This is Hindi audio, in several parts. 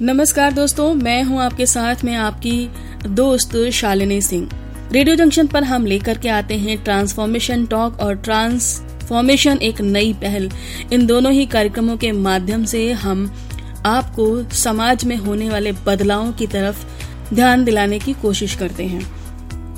नमस्कार दोस्तों, मैं हूँ आपके साथ में आपकी दोस्त शालिनी सिंह। रेडियो जंक्शन पर हम लेकर के आते हैं ट्रांसफॉर्मेशन टॉक और ट्रांसफॉर्मेशन एक नई पहल। इन दोनों ही कार्यक्रमों के माध्यम से हम आपको समाज में होने वाले बदलावों की तरफ़ ध्यान दिलाने की कोशिश करते हैं।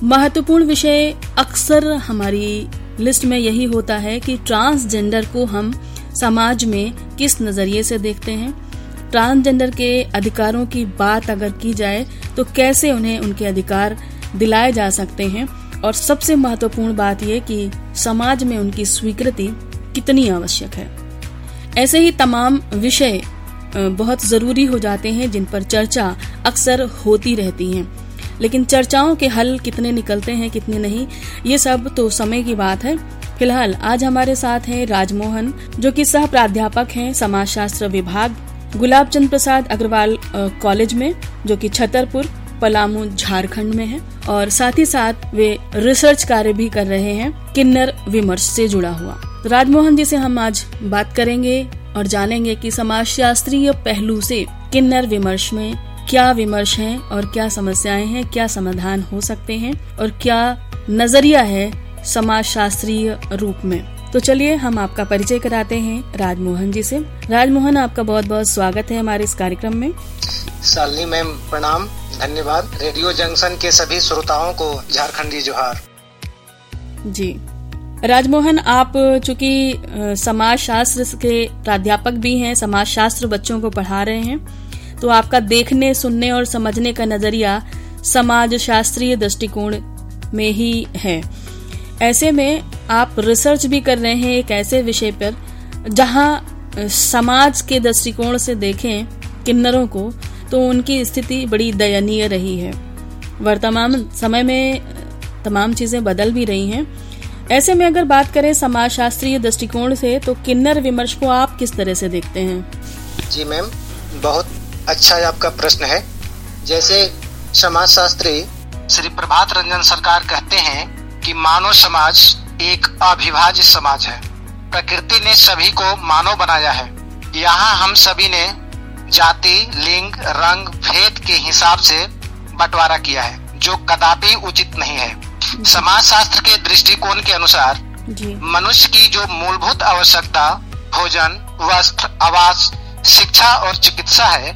महत्वपूर्ण विषय अक्सर हमारी लिस्ट में यही होता है कि ट्रांसजेंडर को हम समाज में किस नज़रिए से देखते हैं ट्रांसजेंडर के अधिकारों की बात अगर की जाए तो कैसे उन्हें उनके अधिकार दिलाए जा सकते हैं? और सबसे महत्वपूर्ण बात यह कि समाज में उनकी स्वीकृति कितनी आवश्यक है। ऐसे ही तमाम विषय बहुत ज़रूरी हो जाते हैं जिन पर चर्चा अक्सर होती रहती है। लेकिन चर्चाओं के हल कितने निकलते हैं, कितने नहीं, ये सब तो समय की बात है। फ़िलहाल आज हमारे साथ हैं राजमोहन, जो कि सह प्राध्यापक हैं समाजशास्त्र विभाग गुलाब चंद प्रसाद अग्रवाल कॉलेज में, जो कि छतरपुर, पलामू, झारखंड में है। और साथ ही साथ वे रिसर्च कार्य भी कर रहे हैं, किन्नर विमर्श से जुड़ा हुआ। राजमोहन जी से हम आज बात करेंगे और जानेंगे कि समाज शास्त्रीय पहलू से किन्नर विमर्श में क्या विमर्श है और क्या समस्याएँ हैं, क्या समाधान हो सकते हैं और क्या नज़रिया है समाज शास्त्रीय रूप में। तो चलिए हम आपका परिचय कराते हैं राजमोहन जी से। राजमोहन आपका बहुत बहुत स्वागत है हमारे इस कार्यक्रम में। सालनी मैम प्रणाम धन्यवाद। रेडियो जंक्शन के सभी श्रोताओं को झारखंडी जोहार। जी। राजमोहन आप चूँकि समाज शास्त्र के प्राध्यापक भी हैं समाज शास्त्र बच्चों को पढ़ा रहे हैं तो आपका देखने सुनने और समझने का नज़रिया समाज शास्त्रीय दृष्टिकोण में ही है। ऐसे में आप रिसर्च भी कर रहे हैं एक ऐसे विषय पर, जहाँ समाज के दृष्टिकोण से देखें किन्नरों को तो उनकी स्थिति बड़ी दयनीय रही है। वर्तमान समय में तमाम चीज़ें बदल भी रही हैं। ऐसे में अगर बात करें समाज शास्त्रीय दृष्टिकोण से तो किन्नर विमर्श को आप किस तरह से देखते हैं? जी मैम, बहुत अच्छा आपका प्रश्न है। जैसे समाज शास्त्री श्री प्रभात रंजन सरकार कहते हैं कि मानव समाज एक अविभाज्य समाज है। प्रकृति ने सभी को मानव बनाया है। यहाँ हम सभी ने जाति लिंग रंग भेद के हिसाब से बंटवारा किया है जो कदापि उचित नहीं है। समाज शास्त्र के दृष्टिकोण के अनुसार मनुष्य की जो मूलभूत आवश्यकता भोजन वस्त्र आवास शिक्षा और चिकित्सा है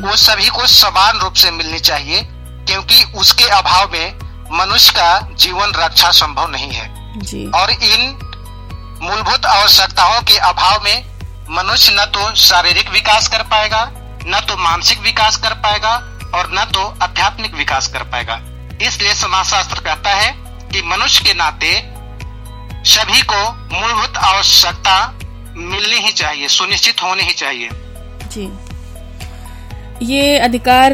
वो सभी को समान रूप से मिलनी चाहिए क्योंकि उसके अभाव में मनुष्य का जीवन रक्षा संभव नहीं है। जी। और इन मूलभूत आवश्यकताओं के अभाव में मनुष्य न तो शारीरिक विकास कर पाएगा न तो मानसिक विकास कर पाएगा और न तो आध्यात्मिक विकास कर पाएगा। इसलिए समाजशास्त्र कहता है कि मनुष्य के नाते सभी को मूलभूत आवश्यकता मिलनी ही चाहिए सुनिश्चित होनी ही चाहिए। जी। ये अधिकार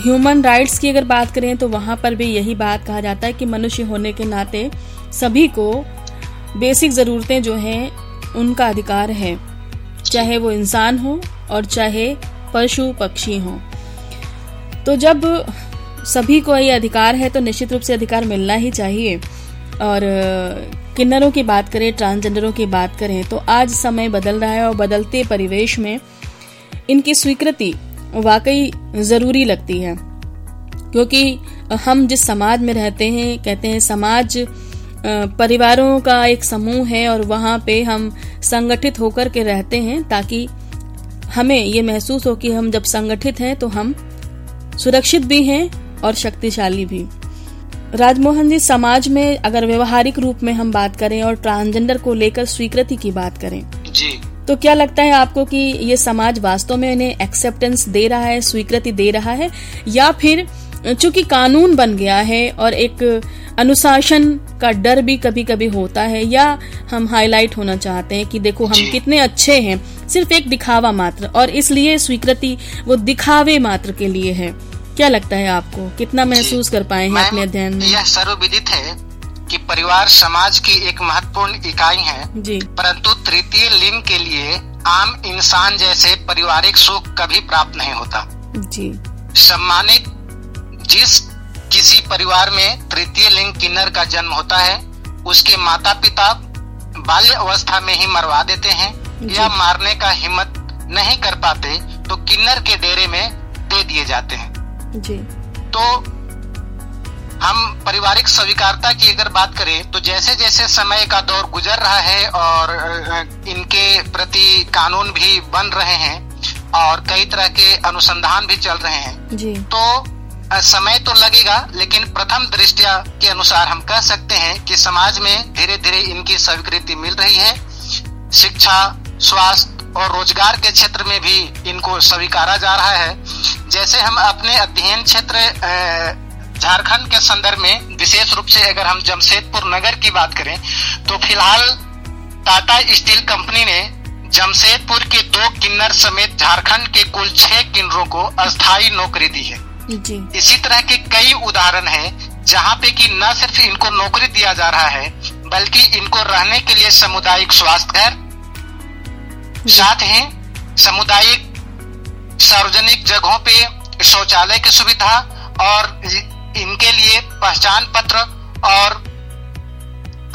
ह्यूमन राइट्स की अगर बात करें तो वहाँ पर भी यही बात कहा जाता है कि मनुष्य होने के नाते सभी को बेसिक ज़रूरतें जो हैं, उनका अधिकार है। चाहे वो इंसान हो और चाहे पशु, पक्षी हो। तो जब सभी को ये अधिकार है तो निश्चित रूप से अधिकार मिलना ही चाहिए। और किन्नरों की बात करें, ट्रांसजेंडरों की बात करें तो आज समय बदल रहा है और बदलते परिवेश में इनकी स्वीकृति वाकई ज़रूरी लगती है। क्योंकि हम जिस समाज में रहते हैं, कहते हैं समाज परिवारों का एक समूह है और वहाँ पे हम संगठित होकर के रहते हैं ताकि हमें ये महसूस हो कि हम जब संगठित हैं तो हम सुरक्षित भी हैं और शक्तिशाली भी। राजमोहन जी, समाज में अगर व्यवहारिक रूप में हम बात करें और ट्रांसजेंडर को लेकर स्वीकृति की बात करें। जी। तो क्या लगता है आपको कि ये समाज वास्तव में इन्हें एक्सेप्टेंस दे रहा है स्वीकृति दे रहा है? या फिर चूँकि कानून बन गया है और एक अनुशासन का डर भी कभी कभी होता है या हम हाईलाइट होना चाहते हैं कि देखो हम कितने अच्छे हैं सिर्फ़ एक दिखावा मात्र और इसलिए स्वीकृति वो दिखावे मात्र के लिए है। क्या लगता है आपको? कितना महसूस कर पाए हैं अपने अध्ययन में? यह सर्वविदित है। कि परिवार समाज की एक महत्वपूर्ण इकाई है। जी। परंतु तृतीय लिंग के लिए आम इंसान जैसे पारिवारिक सुख कभी प्राप्त नहीं होता। जी। सम्मानित जिस किसी परिवार में तृतीय लिंग किन्नर का जन्म होता है उसके माता पिता बाल्य अवस्था में ही मरवा देते हैं या मारने का हिम्मत नहीं कर पाते तो किन्नर के डेरे में दे दिए जाते हैं। जी। तो हम पारिवारिक स्वीकारता की अगर बात करें तो जैसे जैसे समय का दौर गुजर रहा है और इनके प्रति कानून भी बन रहे हैं और कई तरह के अनुसंधान भी चल रहे हैं जी। तो समय तो लगेगा लेकिन प्रथम दृष्टिया के अनुसार हम कह सकते हैं कि समाज में धीरे धीरे इनकी स्वीकृति मिल रही है। शिक्षा स्वास्थ्य और रोज़गार के क्षेत्र में भी इनको स्वीकारा जा रहा है। जैसे हम अपने अध्ययन क्षेत्र झारखंड के संदर्भ में विशेष रूप से अगर हम जमशेदपुर नगर की बात करें तो फ़िलहाल टाटा स्टील कंपनी ने जमशेदपुर के दो किन्नर समेत झारखंड के कुल छह किन्नरों को अस्थायी नौकरी दी है। जी। इसी तरह के कई उदाहरण हैं जहाँ पे कि न सिर्फ़ इनको नौकरी दिया जा रहा है बल्कि इनको रहने के लिए सामुदायिक स्वास्थ्य घर साथ ही सामुदायिक सार्वजनिक जगहों पे शौचालय की सुविधा और इनके लिए पहचान पत्र और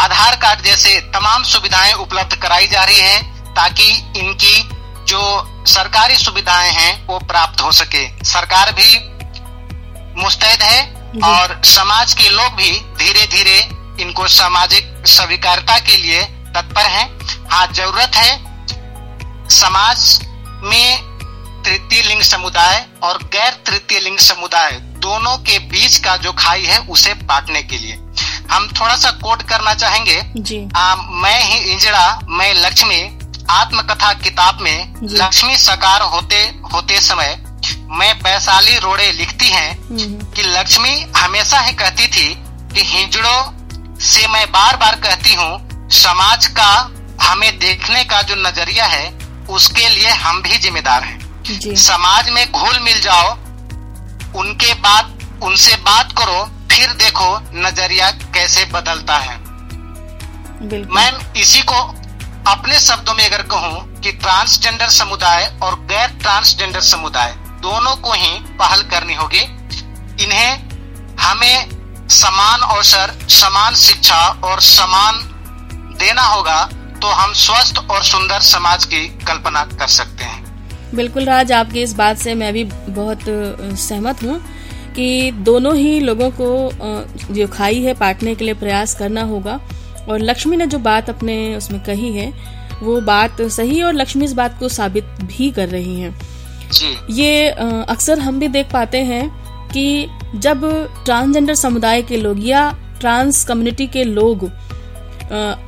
आधार कार्ड जैसे तमाम सुविधाएँ उपलब्ध कराई जा रही है ताकि इनकी जो सरकारी सुविधाएँ हैं वो प्राप्त हो सके। सरकार भी मुस्तैद है और समाज के लोग भी धीरे धीरे इनको सामाजिक स्वीकारता के लिए तत्पर हैं। हाँ ज़रूरत है समाज में तृतीय लिंग समुदाय और गैर तृतीय लिंग समुदाय दोनों के बीच का जो खाई है उसे बांटने के लिए। हम थोड़ा सा कोट करना चाहेंगे। जी। आ, मैं ही इंजड़ा मैं लक्ष्मी आत्मकथा किताब में लक्ष्मी साकार होते होते समय मैं वैशाली रोड़े लिखती हैं कि लक्ष्मी हमेशा ही कहती थी कि हिजड़ों से मैं बार बार कहती हूँ समाज का हमें देखने का जो नज़रिया है उसके लिए हम भी जिम्मेदार हैं। समाज में घुल मिल जाओ उनके बाद उनसे बात करो फिर देखो नज़रिया कैसे बदलता है। मैं इसी को अपने शब्दों में अगर कहूँ कि ट्रांसजेंडर समुदाय और गैर ट्रांसजेंडर समुदाय दोनों को ही पहल करनी होगी। इन्हें हमें समान अवसर समान शिक्षा और समान देना होगा तो हम स्वस्थ और सुंदर समाज की कल्पना कर सकते बिल्कुल राज आपकी इस बात से मैं भी बहुत सहमत हूँ कि दोनों ही लोगों को जो खाई है पाटने के लिए प्रयास करना होगा। और लक्ष्मी ने जो बात अपने उसमें कही है वो बात सही और लक्ष्मी इस बात को साबित भी कर रही हैं। ये अक्सर हम भी देख पाते हैं कि जब ट्रांसजेंडर समुदाय के लोग या ट्रांस कम्युनिटी के लोग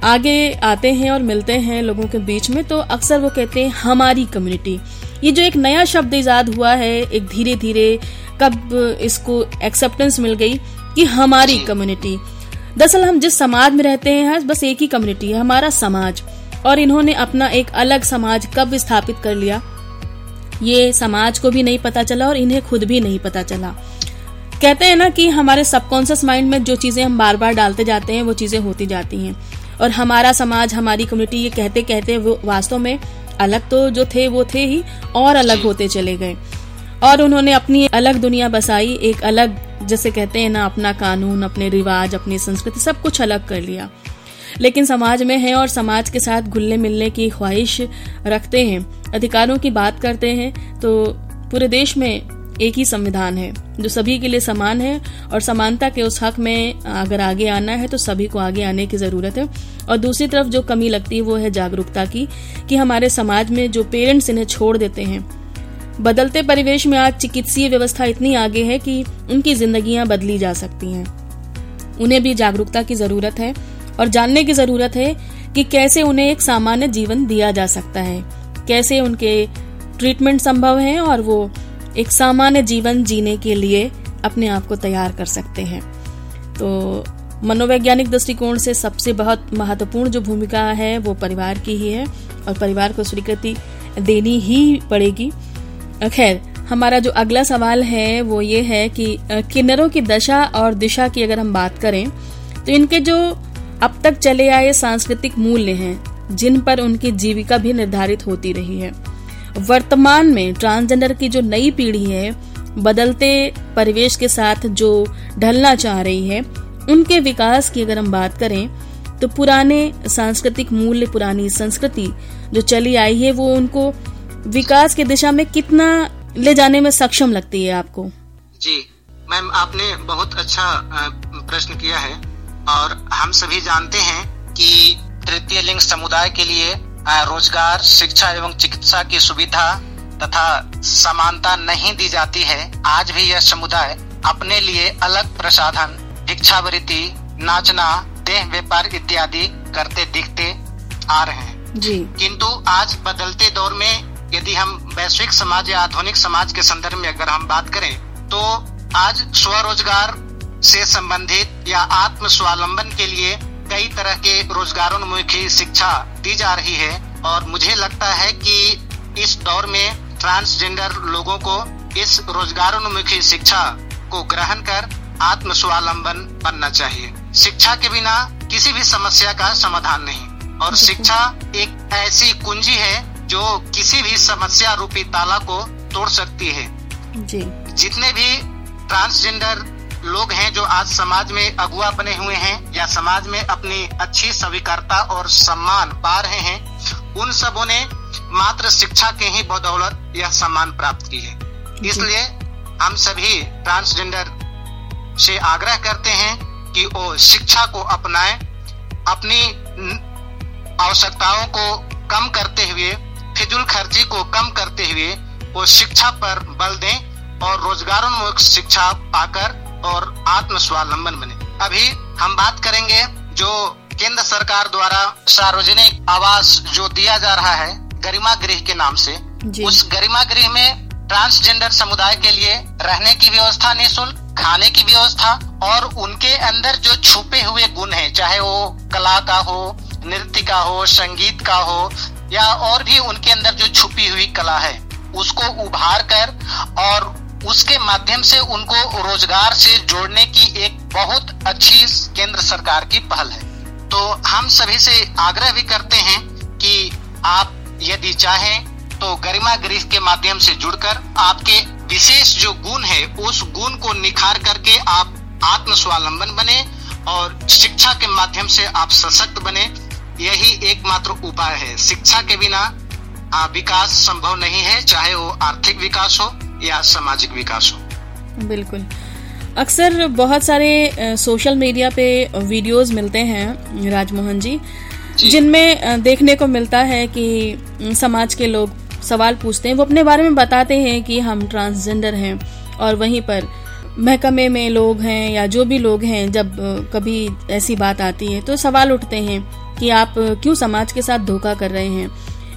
आगे आते हैं और मिलते हैं लोगों के बीच में तो अक्सर वो कहते हैं हमारी कम्युनिटी। ये जो एक नया शब्द ईजाद हुआ है एक धीरे धीरे कब इसको एक्सेप्टेंस मिल गई कि हमारी कम्युनिटी दरअसल हम जिस समाज में रहते हैं बस एक ही कम्युनिटी है हमारा समाज। और इन्होंने अपना एक अलग समाज कब स्थापित कर लिया ये समाज को भी नहीं पता चला और इन्हें खुद भी नहीं पता चला। कहते हैं ना कि हमारे सबकॉन्सियस माइंड में जो चीज़ें हम बार बार डालते जाते हैं वो चीज़ें होती जाती हैं। और हमारा समाज हमारी कम्युनिटी ये कहते कहते वो वास्तव में अलग तो जो थे, वो थे ही, और अलग होते चले गए। और उन्होंने अपनी अलग दुनिया बसाई, एक अलग, जैसे कहते हैं ना, अपना कानून, अपने रिवाज, अपनी संस्कृति, सब कुछ अलग कर लिया। लेकिन समाज में है और समाज के साथ घुलने मिलने की ख्वाहिश रखते हैं। अधिकारों की बात करते हैं तो पूरे देश में एक ही संविधान है, जो सभी के लिए समान है और समानता के उस हक में अगर आगे आना है तो सभी को आगे आने की ज़रूरत है। और दूसरी तरफ़ जो कमी लगती है वो है जागरूकता की, कि हमारे समाज में जो पेरेंट्स इन्हें छोड़ देते हैं, बदलते परिवेश में आज चिकित्सीय व्यवस्था इतनी आगे है कि उनकी जिंदगियाँ बदली जा सकती हैं। उन्हें भी जागरूकता की ज़रूरत है और जानने की ज़रूरत है कि कैसे उन्हें एक सामान्य जीवन दिया जा सकता है। कैसे उनके ट्रीटमेंट संभव है और वो एक सामान्य जीवन जीने के लिए अपने आप को तैयार कर सकते हैं। तो मनोवैज्ञानिक दृष्टिकोण से सबसे बहुत महत्वपूर्ण जो भूमिका है वो परिवार की ही है और परिवार को स्वीकृति देनी ही पड़ेगी। खैर, हमारा जो अगला सवाल है वो ये है कि किन्नरों की दशा और दिशा की अगर हम बात करें तो इनके जो अब तक चले आए सांस्कृतिक मूल्य हैं, जिन पर उनकी जीविका भी निर्धारित होती रही है। वर्तमान में ट्रांसजेंडर की जो नई पीढ़ी है, बदलते परिवेश के साथ जो ढलना चाह रही है, उनके विकास की अगर हम बात करें तो पुराने सांस्कृतिक मूल्य, पुरानी संस्कृति जो चली आई है, वो उनको विकास की दिशा में कितना ले जाने में सक्षम लगती है आपको? जी, मैम, आपने बहुत अच्छा प्रश्न किया है। और हम सभी जानते हैं कि तृतीय लिंग समुदाय के लिए रोज़गार शिक्षा एवं चिकित्सा की सुविधा तथा समानता नहीं दी जाती है। आज भी यह समुदाय अपने लिए अलग प्रसाधन भिक्षावृत्ति नाचना देह व्यापार इत्यादि करते दिखते आ रहे हैं। जी। किंतु आज बदलते दौर में यदि हम वैश्विक समाज या आधुनिक समाज के संदर्भ में अगर हम बात करें तो आज स्वरोजगार से संबंधित या आत्म स्वावलंबन के लिए कई तरह के रोजगारोन्मुखी शिक्षा दी जा रही है और मुझे लगता है कि इस दौर में ट्रांसजेंडर लोगों को इस रोजगारोन्मुखी शिक्षा को ग्रहण कर आत्म स्वावलंबन बनना चाहिए। शिक्षा के बिना किसी भी समस्या का समाधान नहीं। और शिक्षा एक ऐसी कुंजी है जो किसी भी समस्या रूपी ताला को तोड़ सकती है। जी। जितने भी ट्रांसजेंडर लोग हैं जो आज समाज में अगुआ बने हुए हैं या समाज में अपनी अच्छी स्वीकारता और सम्मान पा रहे हैं उन सबों ने मात्र शिक्षा के ही बदौलत यह सम्मान प्राप्त की है। इसलिए हम सभी ट्रांसजेंडर से आग्रह करते हैं कि वो शिक्षा को अपनाएँ अपनी आवश्यकताओं को कम करते हुए फिजुल खर्ची को कम करते हुए वो शिक्षा पर बल दें और रोजगारोन्मुख शिक्षा पाकर और आत्म स्वावलंबन बने। अभी हम बात करेंगे जो केंद्र सरकार द्वारा सार्वजनिक आवास जो दिया जा रहा है गरिमा गृह के नाम से उस गरिमा गृह में ट्रांसजेंडर समुदाय के लिए रहने की व्यवस्था निःशुल्क खाने की व्यवस्था और उनके अंदर जो छुपे हुए गुण हैं चाहे वो कला का हो नृत्य का हो संगीत का हो या और भी उनके अंदर जो छुपी हुई कला है उसको उभार कर और उसके माध्यम से उनको रोज़गार से जोड़ने की एक बहुत अच्छी केंद्र सरकार की पहल है। तो हम सभी से आग्रह भी करते हैं कि आप यदि चाहें तो गरिमा गृह के माध्यम से जुड़कर आपके विशेष जो गुण है, उस गुण को निखार करके आप आत्म स्वावलंबन बने और शिक्षा के माध्यम से आप सशक्त बने। यही एकमात्र उपाय है। शिक्षा के बिना विकास संभव नहीं है, चाहे वो आर्थिक विकास हो या सामाजिक विकास हो? बिल्कुल। अक्सर बहुत सारे सोशल मीडिया पे वीडियोस मिलते हैं राजमोहन जी जी। जिनमें देखने को मिलता है कि समाज के लोग सवाल पूछते हैं। वो अपने बारे में बताते हैं कि हम ट्रांसजेंडर हैं और वहीं पर महकमे में लोग हैं या जो भी लोग हैं जब कभी ऐसी बात आती है तो सवाल उठते हैं कि आप क्यों समाज के साथ धोखा कर रहे हैं?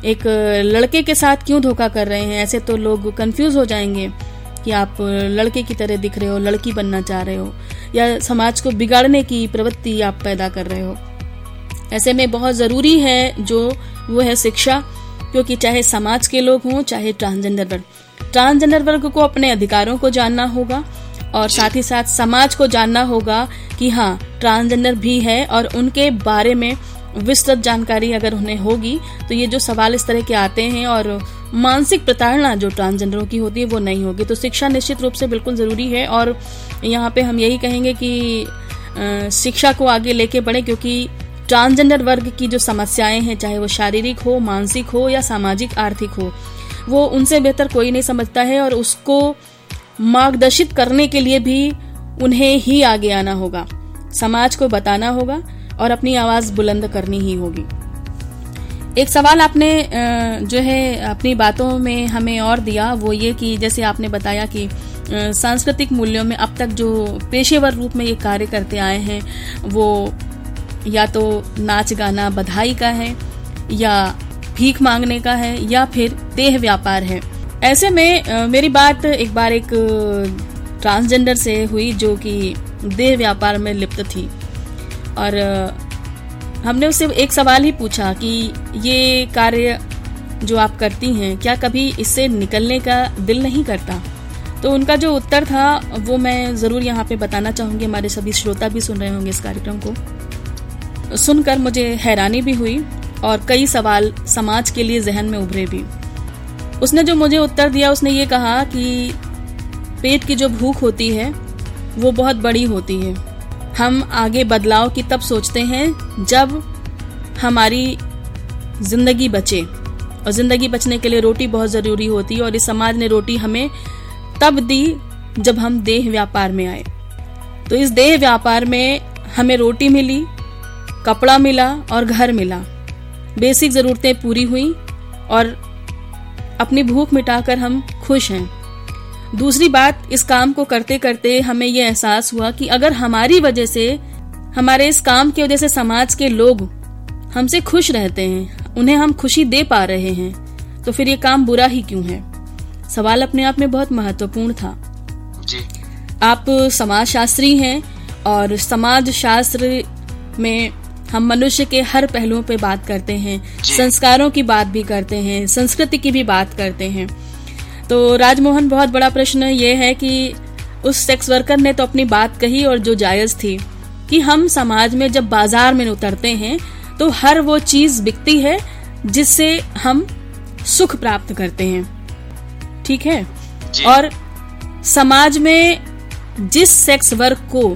एक लड़के के साथ क्यों धोखा कर रहे हैं? ऐसे तो लोग कंफ्यूज हो जाएँगे कि आप लड़के की तरह दिख रहे हो, लड़की बनना चाह रहे हो, या समाज को बिगाड़ने की प्रवृत्ति आप पैदा कर रहे हो। ऐसे में बहुत ज़रूरी है जो, वो है शिक्षा, क्योंकि चाहे समाज के लोग हों, चाहे ट्रांसजेंडर वर्ग। ट्रांसजेंडर वर्ग को अपने अधिकारों को जानना होगा, और साथ ही साथ समाज को जानना होगा कि हाँ ट्रांसजेंडर भी है और उनके बारे में विस्तृत जानकारी अगर उन्हें होगी तो ये जो सवाल इस तरह के आते हैं और मानसिक प्रताड़ना जो ट्रांसजेंडरों की होती है, वो नहीं होगी। तो शिक्षा निश्चित रूप से बिल्कुल ज़रूरी है और यहाँ पे हम यही कहेंगे कि शिक्षा को आगे लेके बढ़े, क्योंकि ट्रांसजेंडर वर्ग की जो समस्याएँ हैं, चाहे वो शारीरिक हो, मानसिक हो या सामाजिक, आर्थिक हो, वो उनसे बेहतर कोई नहीं समझता है और उसको मार्गदर्शित करने के लिए भी उन्हें ही आगे आना होगा। समाज को बताना होगा और अपनी आवाज़ बुलंद करनी ही होगी। एक सवाल आपने जो है, अपनी बातों में हमें और दिया, वो ये कि जैसे आपने बताया कि सांस्कृतिक मूल्यों में अब तक जो पेशेवर रूप में ये कार्य करते आए हैं, वो या तो नाच गाना, बधाई का है, या भीख मांगने का है, या फिर देह व्यापार है। ऐसे में मेरी बात एक बार एक, ट्रांसजेंडर से हुई जो कि देह व्यापार में लिप्त थी। और हमने उससे एक सवाल ही पूछा कि ये कार्य जो आप करती हैं, क्या कभी इससे निकलने का दिल नहीं करता? तो उनका जो उत्तर था, वो मैं ज़रूर यहाँ पे बताना चाहूँगी, हमारे सभी श्रोता भी सुन रहे होंगे इस कार्यक्रम को। सुनकर मुझे हैरानी भी हुई और कई सवाल समाज के लिए जहन में उभरे भी। उसने जो मुझे उत्तर दिया, उसने ये कहा कि पेट की जो भूख होती है, वो बहुत बड़ी होती है। हम आगे बदलाव की तब सोचते हैं जब हमारी ज़िंदगी बचे। और ज़िंदगी बचने के लिए रोटी बहुत ज़रूरी होती है और इस समाज ने रोटी हमें तब दी जब हम देह व्यापार में आए। तो इस देह व्यापार में हमें रोटी मिली, कपड़ा मिला और घर मिला। बेसिक जरूरतें पूरी हुई और अपनी भूख मिटाकर हम खुश हैं। दूसरी बात इस काम को करते करते हमें ये एहसास हुआ कि अगर हमारी वजह से हमारे इस काम की वजह से समाज के लोग हमसे खुश रहते हैं उन्हें हम खुशी दे पा रहे हैं तो फिर ये काम बुरा ही क्यों है? सवाल अपने आप में बहुत महत्वपूर्ण था। जी। आप समाज शास्त्री हैं और समाज शास्त्र में हम मनुष्य के हर पहलुओं पे बात करते हैं संस्कारों की बात भी करते हैं संस्कृति की भी बात करते हैं। तो राजमोहन बहुत बड़ा प्रश्न ये है कि उस सेक्स वर्कर ने तो अपनी बात कही और जो जायज़ थी कि हम समाज में जब बाज़ार में उतरते हैं तो हर वो चीज़ बिकती है जिससे हम सुख प्राप्त करते हैं। ठीक है? और समाज में जिस सेक्स वर्क को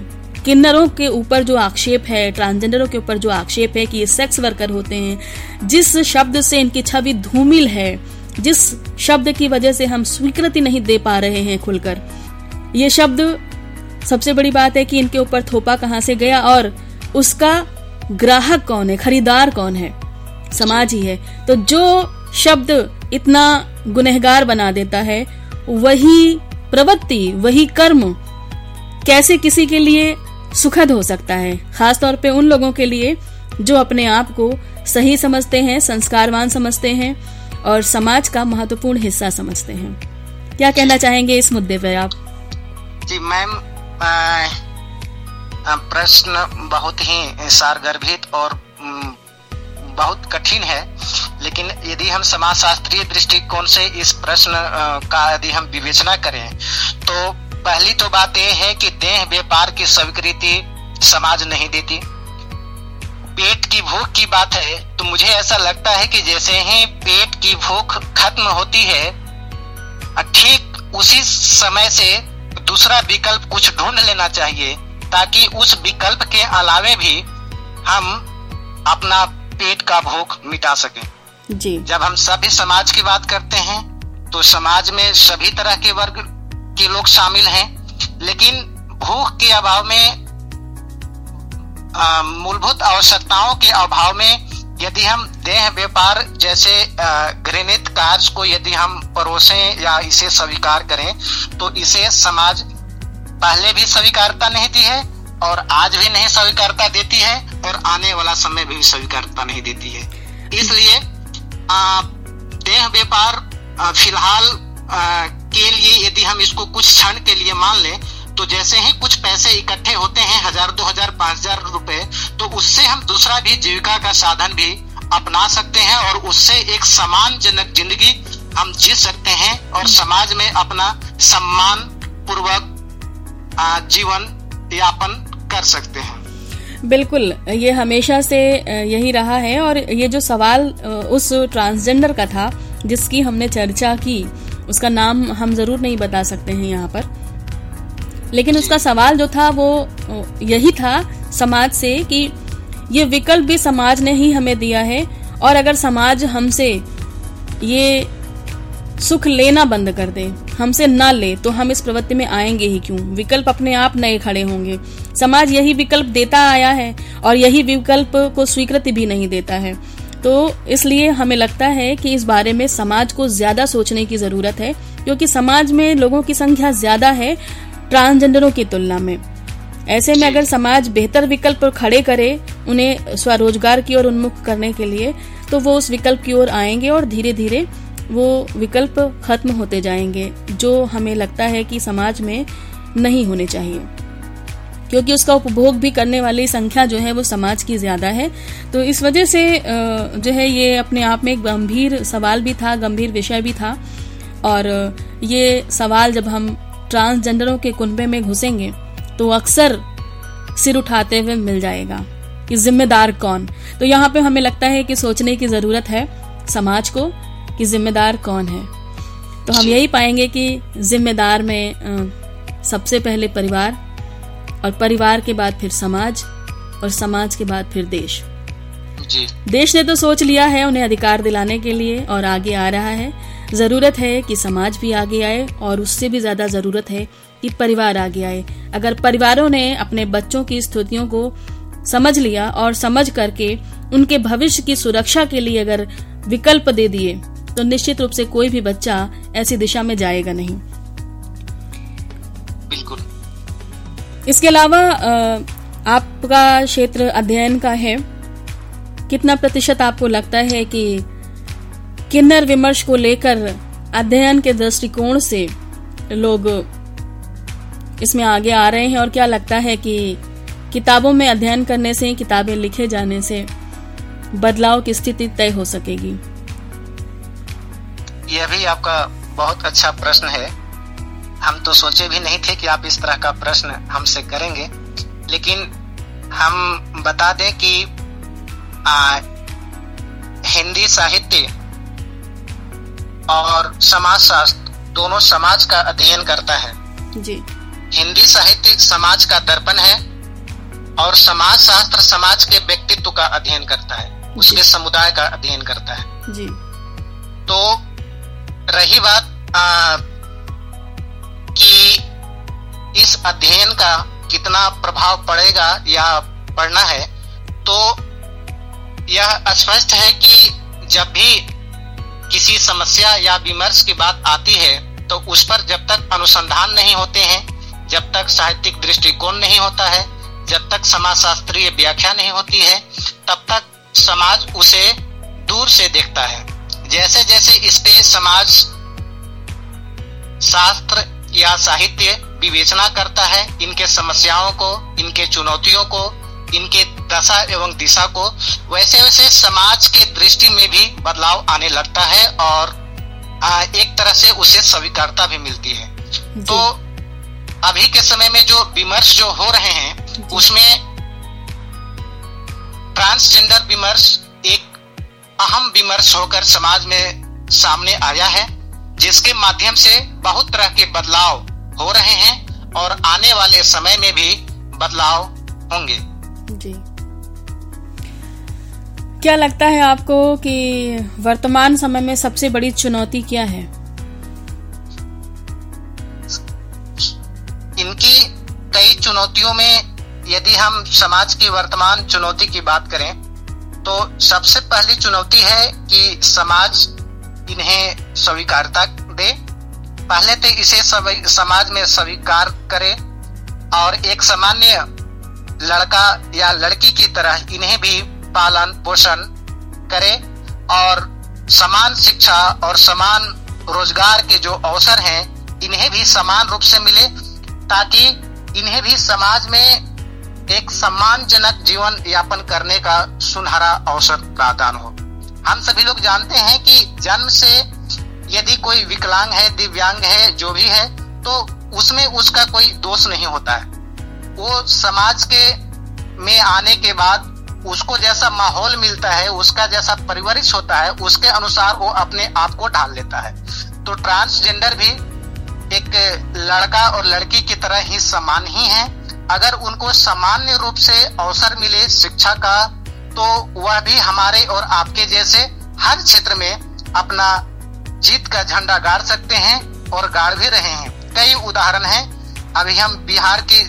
किन्नरों के ऊपर जो आक्षेप है ट्रांसजेंडरों के ऊपर जो आक्षेप है कि ये सेक्स वर्कर होते हैं जिस शब्द से इनकी छवि धूमिल है जिस शब्द की वजह से हम स्वीकृति नहीं दे पा रहे हैं खुलकर। ये शब्द सबसे बड़ी बात है कि इनके ऊपर थोपा कहाँ से गया और उसका ग्राहक कौन है, खरीदार कौन है? समाज ही है। तो जो शब्द इतना गुनहगार बना देता है, वही प्रवृत्ति, वही कर्म कैसे किसी के लिए सुखद हो सकता है? खासतौर पे उन लोगों के लिए जो अपने आप को सही समझते हैं, संस्कारवान समझते हैं और समाज का महत्वपूर्ण हिस्सा समझते हैं। क्या कहना चाहेंगे इस मुद्दे पर आप? जी, मैम प्रश्न बहुत ही सारगर्भित और बहुत कठिन है, लेकिन यदि हम समाज शास्त्रीय दृष्टिकोण से इस प्रश्न का यदि हम विवेचना करें तो पहली तो बात यह है कि देह व्यापार की स्वीकृति समाज नहीं देती। पेट की भूख की बात है तो मुझे ऐसा लगता है कि जैसे ही पेट की भूख खत्म होती है ठीक उसी समय से दूसरा विकल्प कुछ ढूंढ लेना चाहिए ताकि उस विकल्प के अलावे भी हम अपना पेट का भूख मिटा सकें। जी। जब हम सभी समाज की बात करते हैं तो समाज में सभी तरह के वर्ग के लोग शामिल हैं लेकिन भूख के अभाव में मूलभूत आवश्यकताओं के अभाव में यदि हम देह व्यापार जैसे घृणित कार्य को यदि हम परोसें या इसे स्वीकार करें तो इसे समाज पहले भी स्वीकारता नहीं दी है और आज भी नहीं स्वीकारता देती है और आने वाला समय भी स्वीकारता नहीं देती है। इसलिए देह व्यापार फ़िलहाल के लिए यदि हम इसको कुछ क्षण के लिए मान लें तो जैसे ही कुछ पैसे इकट्ठे होते हैं, हज़ार, दो हज़ार, पाँच हज़ार रुपए तो उससे हम दूसरा भी जीविका का साधन भी अपना सकते हैं और उससे एक समान जनक ज़िंदगी हम जी सकते हैं और समाज में अपना सम्मान पूर्वक जीवन यापन कर सकते हैं। बिल्कुल, ये हमेशा से यही रहा है और ये जो सवाल उस ट्रांसजेंडर का था जिसकी हमने चर्चा की, उसका नाम हम ज़रूर नहीं बता सकते हैं यहाँ पर। लेकिन उसका सवाल जो था वो यही था समाज से कि ये विकल्प भी समाज ने ही हमें दिया है और अगर समाज हमसे ये सुख लेना बंद कर दे, हमसे ना ले तो हम इस प्रवृत्ति में आएँगे ही क्यों? विकल्प अपने आप नए खड़े होंगे। समाज यही विकल्प देता आया है और यही विकल्प को स्वीकृति भी नहीं देता है। तो इसलिए हमें लगता है कि इस बारे में समाज को ज़्यादा सोचने की ज़रूरत है, क्योंकि समाज में लोगों की संख्या ज़्यादा है ट्रांसजेंडरों की तुलना में। ऐसे में अगर समाज बेहतर विकल्प खड़े करे उन्हें स्वरोजगार की ओर उन्मुख करने के लिए तो वो उस विकल्प की ओर आएँगे और धीरे धीरे वो विकल्प खत्म होते जाएँगे जो हमें लगता है कि समाज में नहीं होने चाहिए। क्योंकि उसका उपभोग भी करने वाली संख्या जो है वो समाज की ज़्यादा है तो इस वजह से जो है ये अपने आप में एक गंभीर सवाल भी था गंभीर विषय भी था। और ये सवाल जब हम ट्रांसजेंडरों के कुनबे में घुसेंगे तो अक्सर सिर उठाते हुए मिल जाएगा। कि जिम्मेदार कौन? तो यहाँ पे हमें लगता है कि सोचने की ज़रूरत है समाज को कि जिम्मेदार कौन है। तो हम यही पाएँगे कि जिम्मेदार में सबसे पहले परिवार और परिवार के बाद फिर समाज और समाज के बाद फिर देश। जी। देश ने तो सोच लिया है उन्हें अधिकार दिलाने के लिए और आगे आ रहा है। ज़रूरत है कि समाज भी आगे आए और उससे भी ज़्यादा ज़रूरत है कि परिवार आगे आए। अगर परिवारों ने अपने बच्चों की स्थितियों को समझ लिया और समझ करके उनके भविष्य की सुरक्षा के लिए अगर विकल्प दे दिए तो निश्चित रूप से कोई भी बच्चा ऐसी दिशा में जाएगा नहीं। बिल्कुल। इसके अलावा आपका क्षेत्र अध्ययन का है। कितना प्रतिशत आपको लगता है कि किन्नर विमर्श को लेकर अध्ययन के दृष्टिकोण से लोग इसमें आगे आ रहे हैं और क्या लगता है कि किताबों में अध्ययन करने से किताबें लिखे जाने से बदलाव की स्थिति तय हो सकेगी? यह भी आपका बहुत अच्छा प्रश्न है। हम तो सोचे भी नहीं थे कि आप इस तरह का प्रश्न हमसे करेंगे लेकिन हम बता दें कि आ, हिंदी साहित्य और समाज शास्त्र दोनों समाज का अध्ययन करता है। जी। हिंदी साहित्य समाज का दर्पण है और समाज शास्त्र समाज के व्यक्तित्व का अध्ययन करता है। उसके समुदाय का अध्ययन करता है। जी। तो रही बात आ, कि इस अध्ययन का कितना प्रभाव पड़ेगा या पड़ना है तो यह स्पष्ट है कि जब भी किसी समस्या या विमर्श की बात आती है तो उस पर जब तक अनुसंधान नहीं होते हैं, जब तक साहित्यिक दृष्टिकोण नहीं होता है, जब तक समाज शास्त्रीय व्याख्या नहीं होती है, तब तक समाज उसे दूर से देखता है। जैसे जैसे इस पे समाज शास्त्र या साहित्य विवेचना करता है, इनके समस्याओं को, इनके चुनौतियों को, इनके दशा एवं दिशा को वैसे वैसे समाज के दृष्टि में भी बदलाव आने लगता है और एक तरह से उसे स्वीकारता भी मिलती है। तो अभी के समय में जो विमर्श जो हो रहे हैं उसमें ट्रांसजेंडर विमर्श एक अहम विमर्श होकर समाज में सामने आया है जिसके माध्यम से बहुत तरह के बदलाव हो रहे हैं और आने वाले समय में भी बदलाव होंगे। जी। क्या लगता है आपको कि वर्तमान समय में सबसे बड़ी चुनौती क्या है? इनकी कई चुनौतियों में यदि हम समाज की वर्तमान चुनौती की बात करें तो सबसे पहली चुनौती है कि समाज इन्हें स्वीकारता दे। पहले तो इसे समाज में स्वीकार करे और एक सामान्य लड़का या लड़की की तरह इन्हें भी पालन पोषण करे और समान शिक्षा और समान रोज़गार के जो अवसर हैं, इन्हें भी समान रूप से मिले ताकि इन्हें भी समाज में एक सम्मानजनक जीवन यापन करने का सुनहरा अवसर प्रदान हो। हम सभी लोग जानते हैं कि जन्म से यदि कोई विकलांग है, दिव्यांग है, जो भी है तो उसमें उसका कोई दोष नहीं होता है। वो समाज के में आने के बाद उसको जैसा माहौल मिलता है, उसका जैसा परिवरिश होता है, उसके अनुसार वो अपने आप को ढाल लेता है। तो ट्रांसजेंडर भी एक लड़का और लड़की की तरह ही समान ही है। अगर उनको सामान्य रूप से अवसर मिले शिक्षा का तो वह भी हमारे और आपके जैसे हर क्षेत्र में अपना जीत का झंडा गाड़ सकते हैं और गाड़ भी रहे हैं। कई उदाहरण हैं। अभी हम बिहार की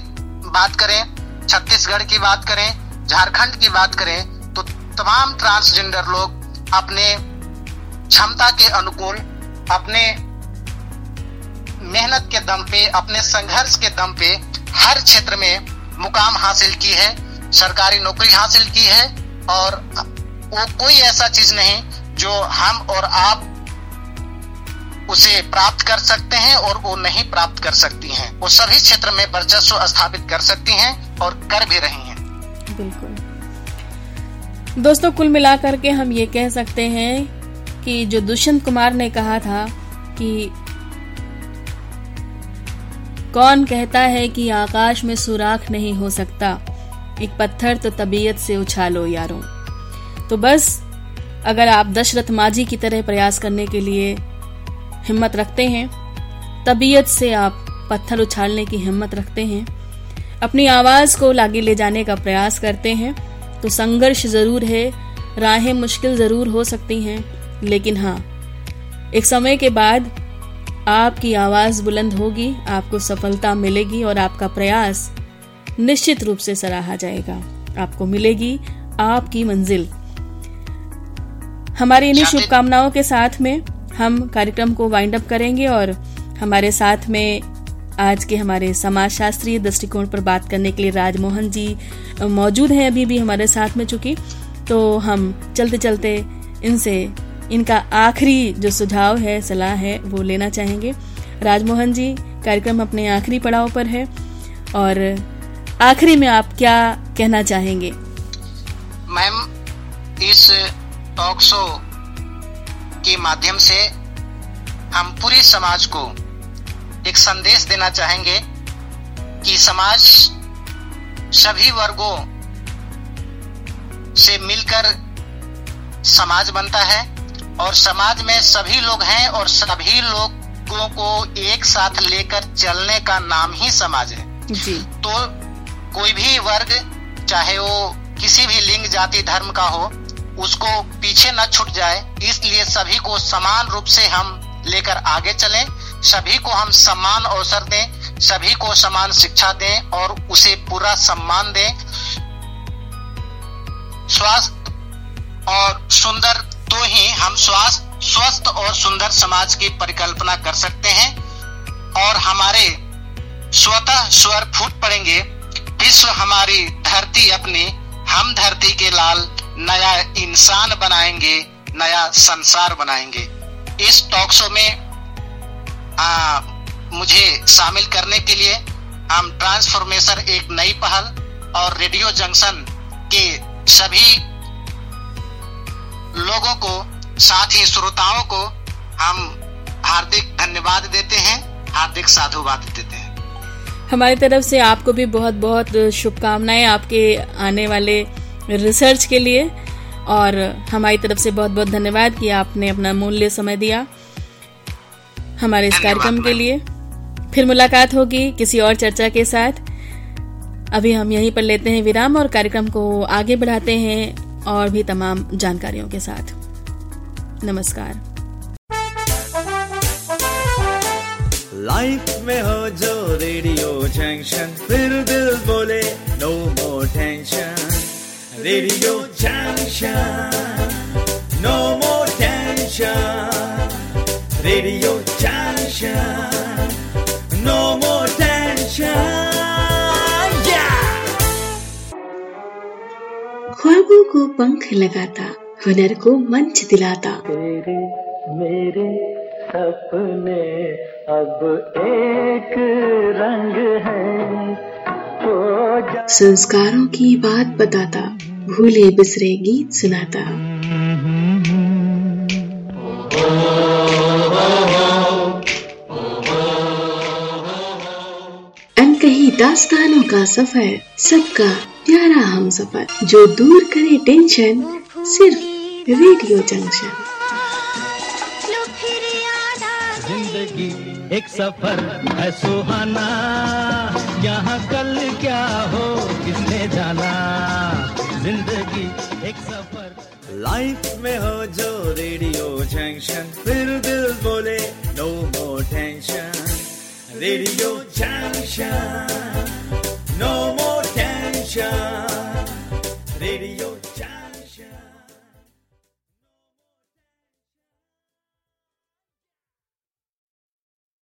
बात करें, छत्तीसगढ़ की बात करें झारखंड की बात करें तो तमाम ट्रांसजेंडर लोग अपने क्षमता के अनुकूल, अपने मेहनत के दम पे, अपने संघर्ष के दम पे हर क्षेत्र में मुकाम हासिल की है, सरकारी नौकरी हासिल की है, और वो कोई ऐसा चीज़ नहीं जो हम और आप उसे प्राप्त कर सकते हैं और वो नहीं प्राप्त कर सकती हैं। वो सभी क्षेत्र में वर्चस्व स्थापित कर सकती हैं और कर भी रही हैं। बिल्कुल। दोस्तों, कुल मिलाकर के हम ये कह सकते हैं कि जो दुष्यंत कुमार ने कहा था कि कौन कहता है कि आकाश में सुराख नहीं हो सकता? एक पत्थर तो तबीयत से उछालो यारों। तो बस, अगर आप दशरथ माझी की तरह प्रयास करने के लिए हिम्मत रखते हैं, तबीयत से आप पत्थर उछालने की हिम्मत रखते हैं अपनी आवाज़ को लागे ले जाने का प्रयास करते हैं तो संघर्ष ज़रूर है राहें मुश्किल ज़रूर हो सकती हैं लेकिन हाँ एक समय के बाद आपकी आवाज़ बुलंद होगी आपको सफलता मिलेगी और आपका प्रयास निश्चित रूप से सराहा जाएगा। आपको मिलेगी आपकी मंजिल। हमारी इन्हीं शुभकामनाओं के साथ में हम कार्यक्रम को वाइंड अप करेंगे और हमारे साथ में आज के हमारे समाज शास्त्रीय दृष्टिकोण पर बात करने के लिए राजमोहन जी मौजूद हैं अभी भी हमारे साथ में चुकी। तो हम चलते चलते इनसे, इनका आखिरी जो सुझाव है, सलाह है, वो लेना चाहेंगे। राजमोहन जी, कार्यक्रम अपने आखिरी पड़ाव पर है और आखिरी में आप क्या कहना चाहेंगे? मैम, इस टॉक शो के माध्यम से हम पूरे समाज को एक संदेश देना चाहेंगे कि समाज सभी वर्गों से मिलकर समाज बनता है और समाज में सभी लोग हैं और सभी लोगों को एक साथ लेकर चलने का नाम ही समाज है। जी। तो कोई भी वर्ग चाहे वो किसी भी लिंग जाति धर्म का हो उसको पीछे न छूट जाए। इसलिए सभी को समान रूप से हम लेकर आगे चलें। सभी को हम समान अवसर दें, सभी को समान शिक्षा दें और उसे पूरा सम्मान दें। स्वास्थ्य और सुंदर तो ही हम स्वास्थ्य स्वस्थ और सुंदर समाज की परिकल्पना कर सकते हैं और हमारे स्वतः स्वर फूट पड़ेंगे। विश्व हमारी धरती अपनी, हम धरती के लाल नया इंसान बनाएँगे, नया संसार बनाएँगे। इस टॉक शो में आ, मुझे शामिल करने के लिए हम ट्रांसफॉर्मेशन एक नई पहल और रेडियो जंक्शन के सभी लोगों को साथ ही श्रोताओं को हम हार्दिक धन्यवाद देते हैं हार्दिक साधुवाद देते हैं। हमारी तरफ़ से आपको भी बहुत बहुत शुभकामनाएँ आपके आने वाले रिसर्च के लिए और हमारी तरफ़ से बहुत बहुत धन्यवाद कि आपने अपना मूल्य समय दिया। हमारे इस कार्यक्रम के लिए। फिर मुलाकात होगी किसी और चर्चा के साथ। अभी हम यहीं पर लेते हैं विराम और कार्यक्रम को आगे बढ़ाते हैं और भी तमाम जानकारियों के साथ। नमस्कार। लाइफ में हो जो रेडियो जंक्शन फिर दिल बोले no more tension radio junction no more tension Radio Junction. No more tension. Yeah! ख्वाबों को पंख लगाता हुनर को मंच दिलाता तेरे मेरे सपने अब एक रंग है संस्कारों की बात बताता भूले बिसरे गीत सुनाता दास्तानों का सफ़र सबका प्यारा हम सफ़र जो दूर करे टेंशन सिर्फ़ रेडियो जंक्शन। ज़िंदगी एक सफ़र है सुहाना यहाँ कल क्या हो किसने जाना? ज़िंदगी एक सफ़र। लाइफ में हो जो रेडियो जंक्शन फिर दिल बोले no more tension Radio Junction. No more tension.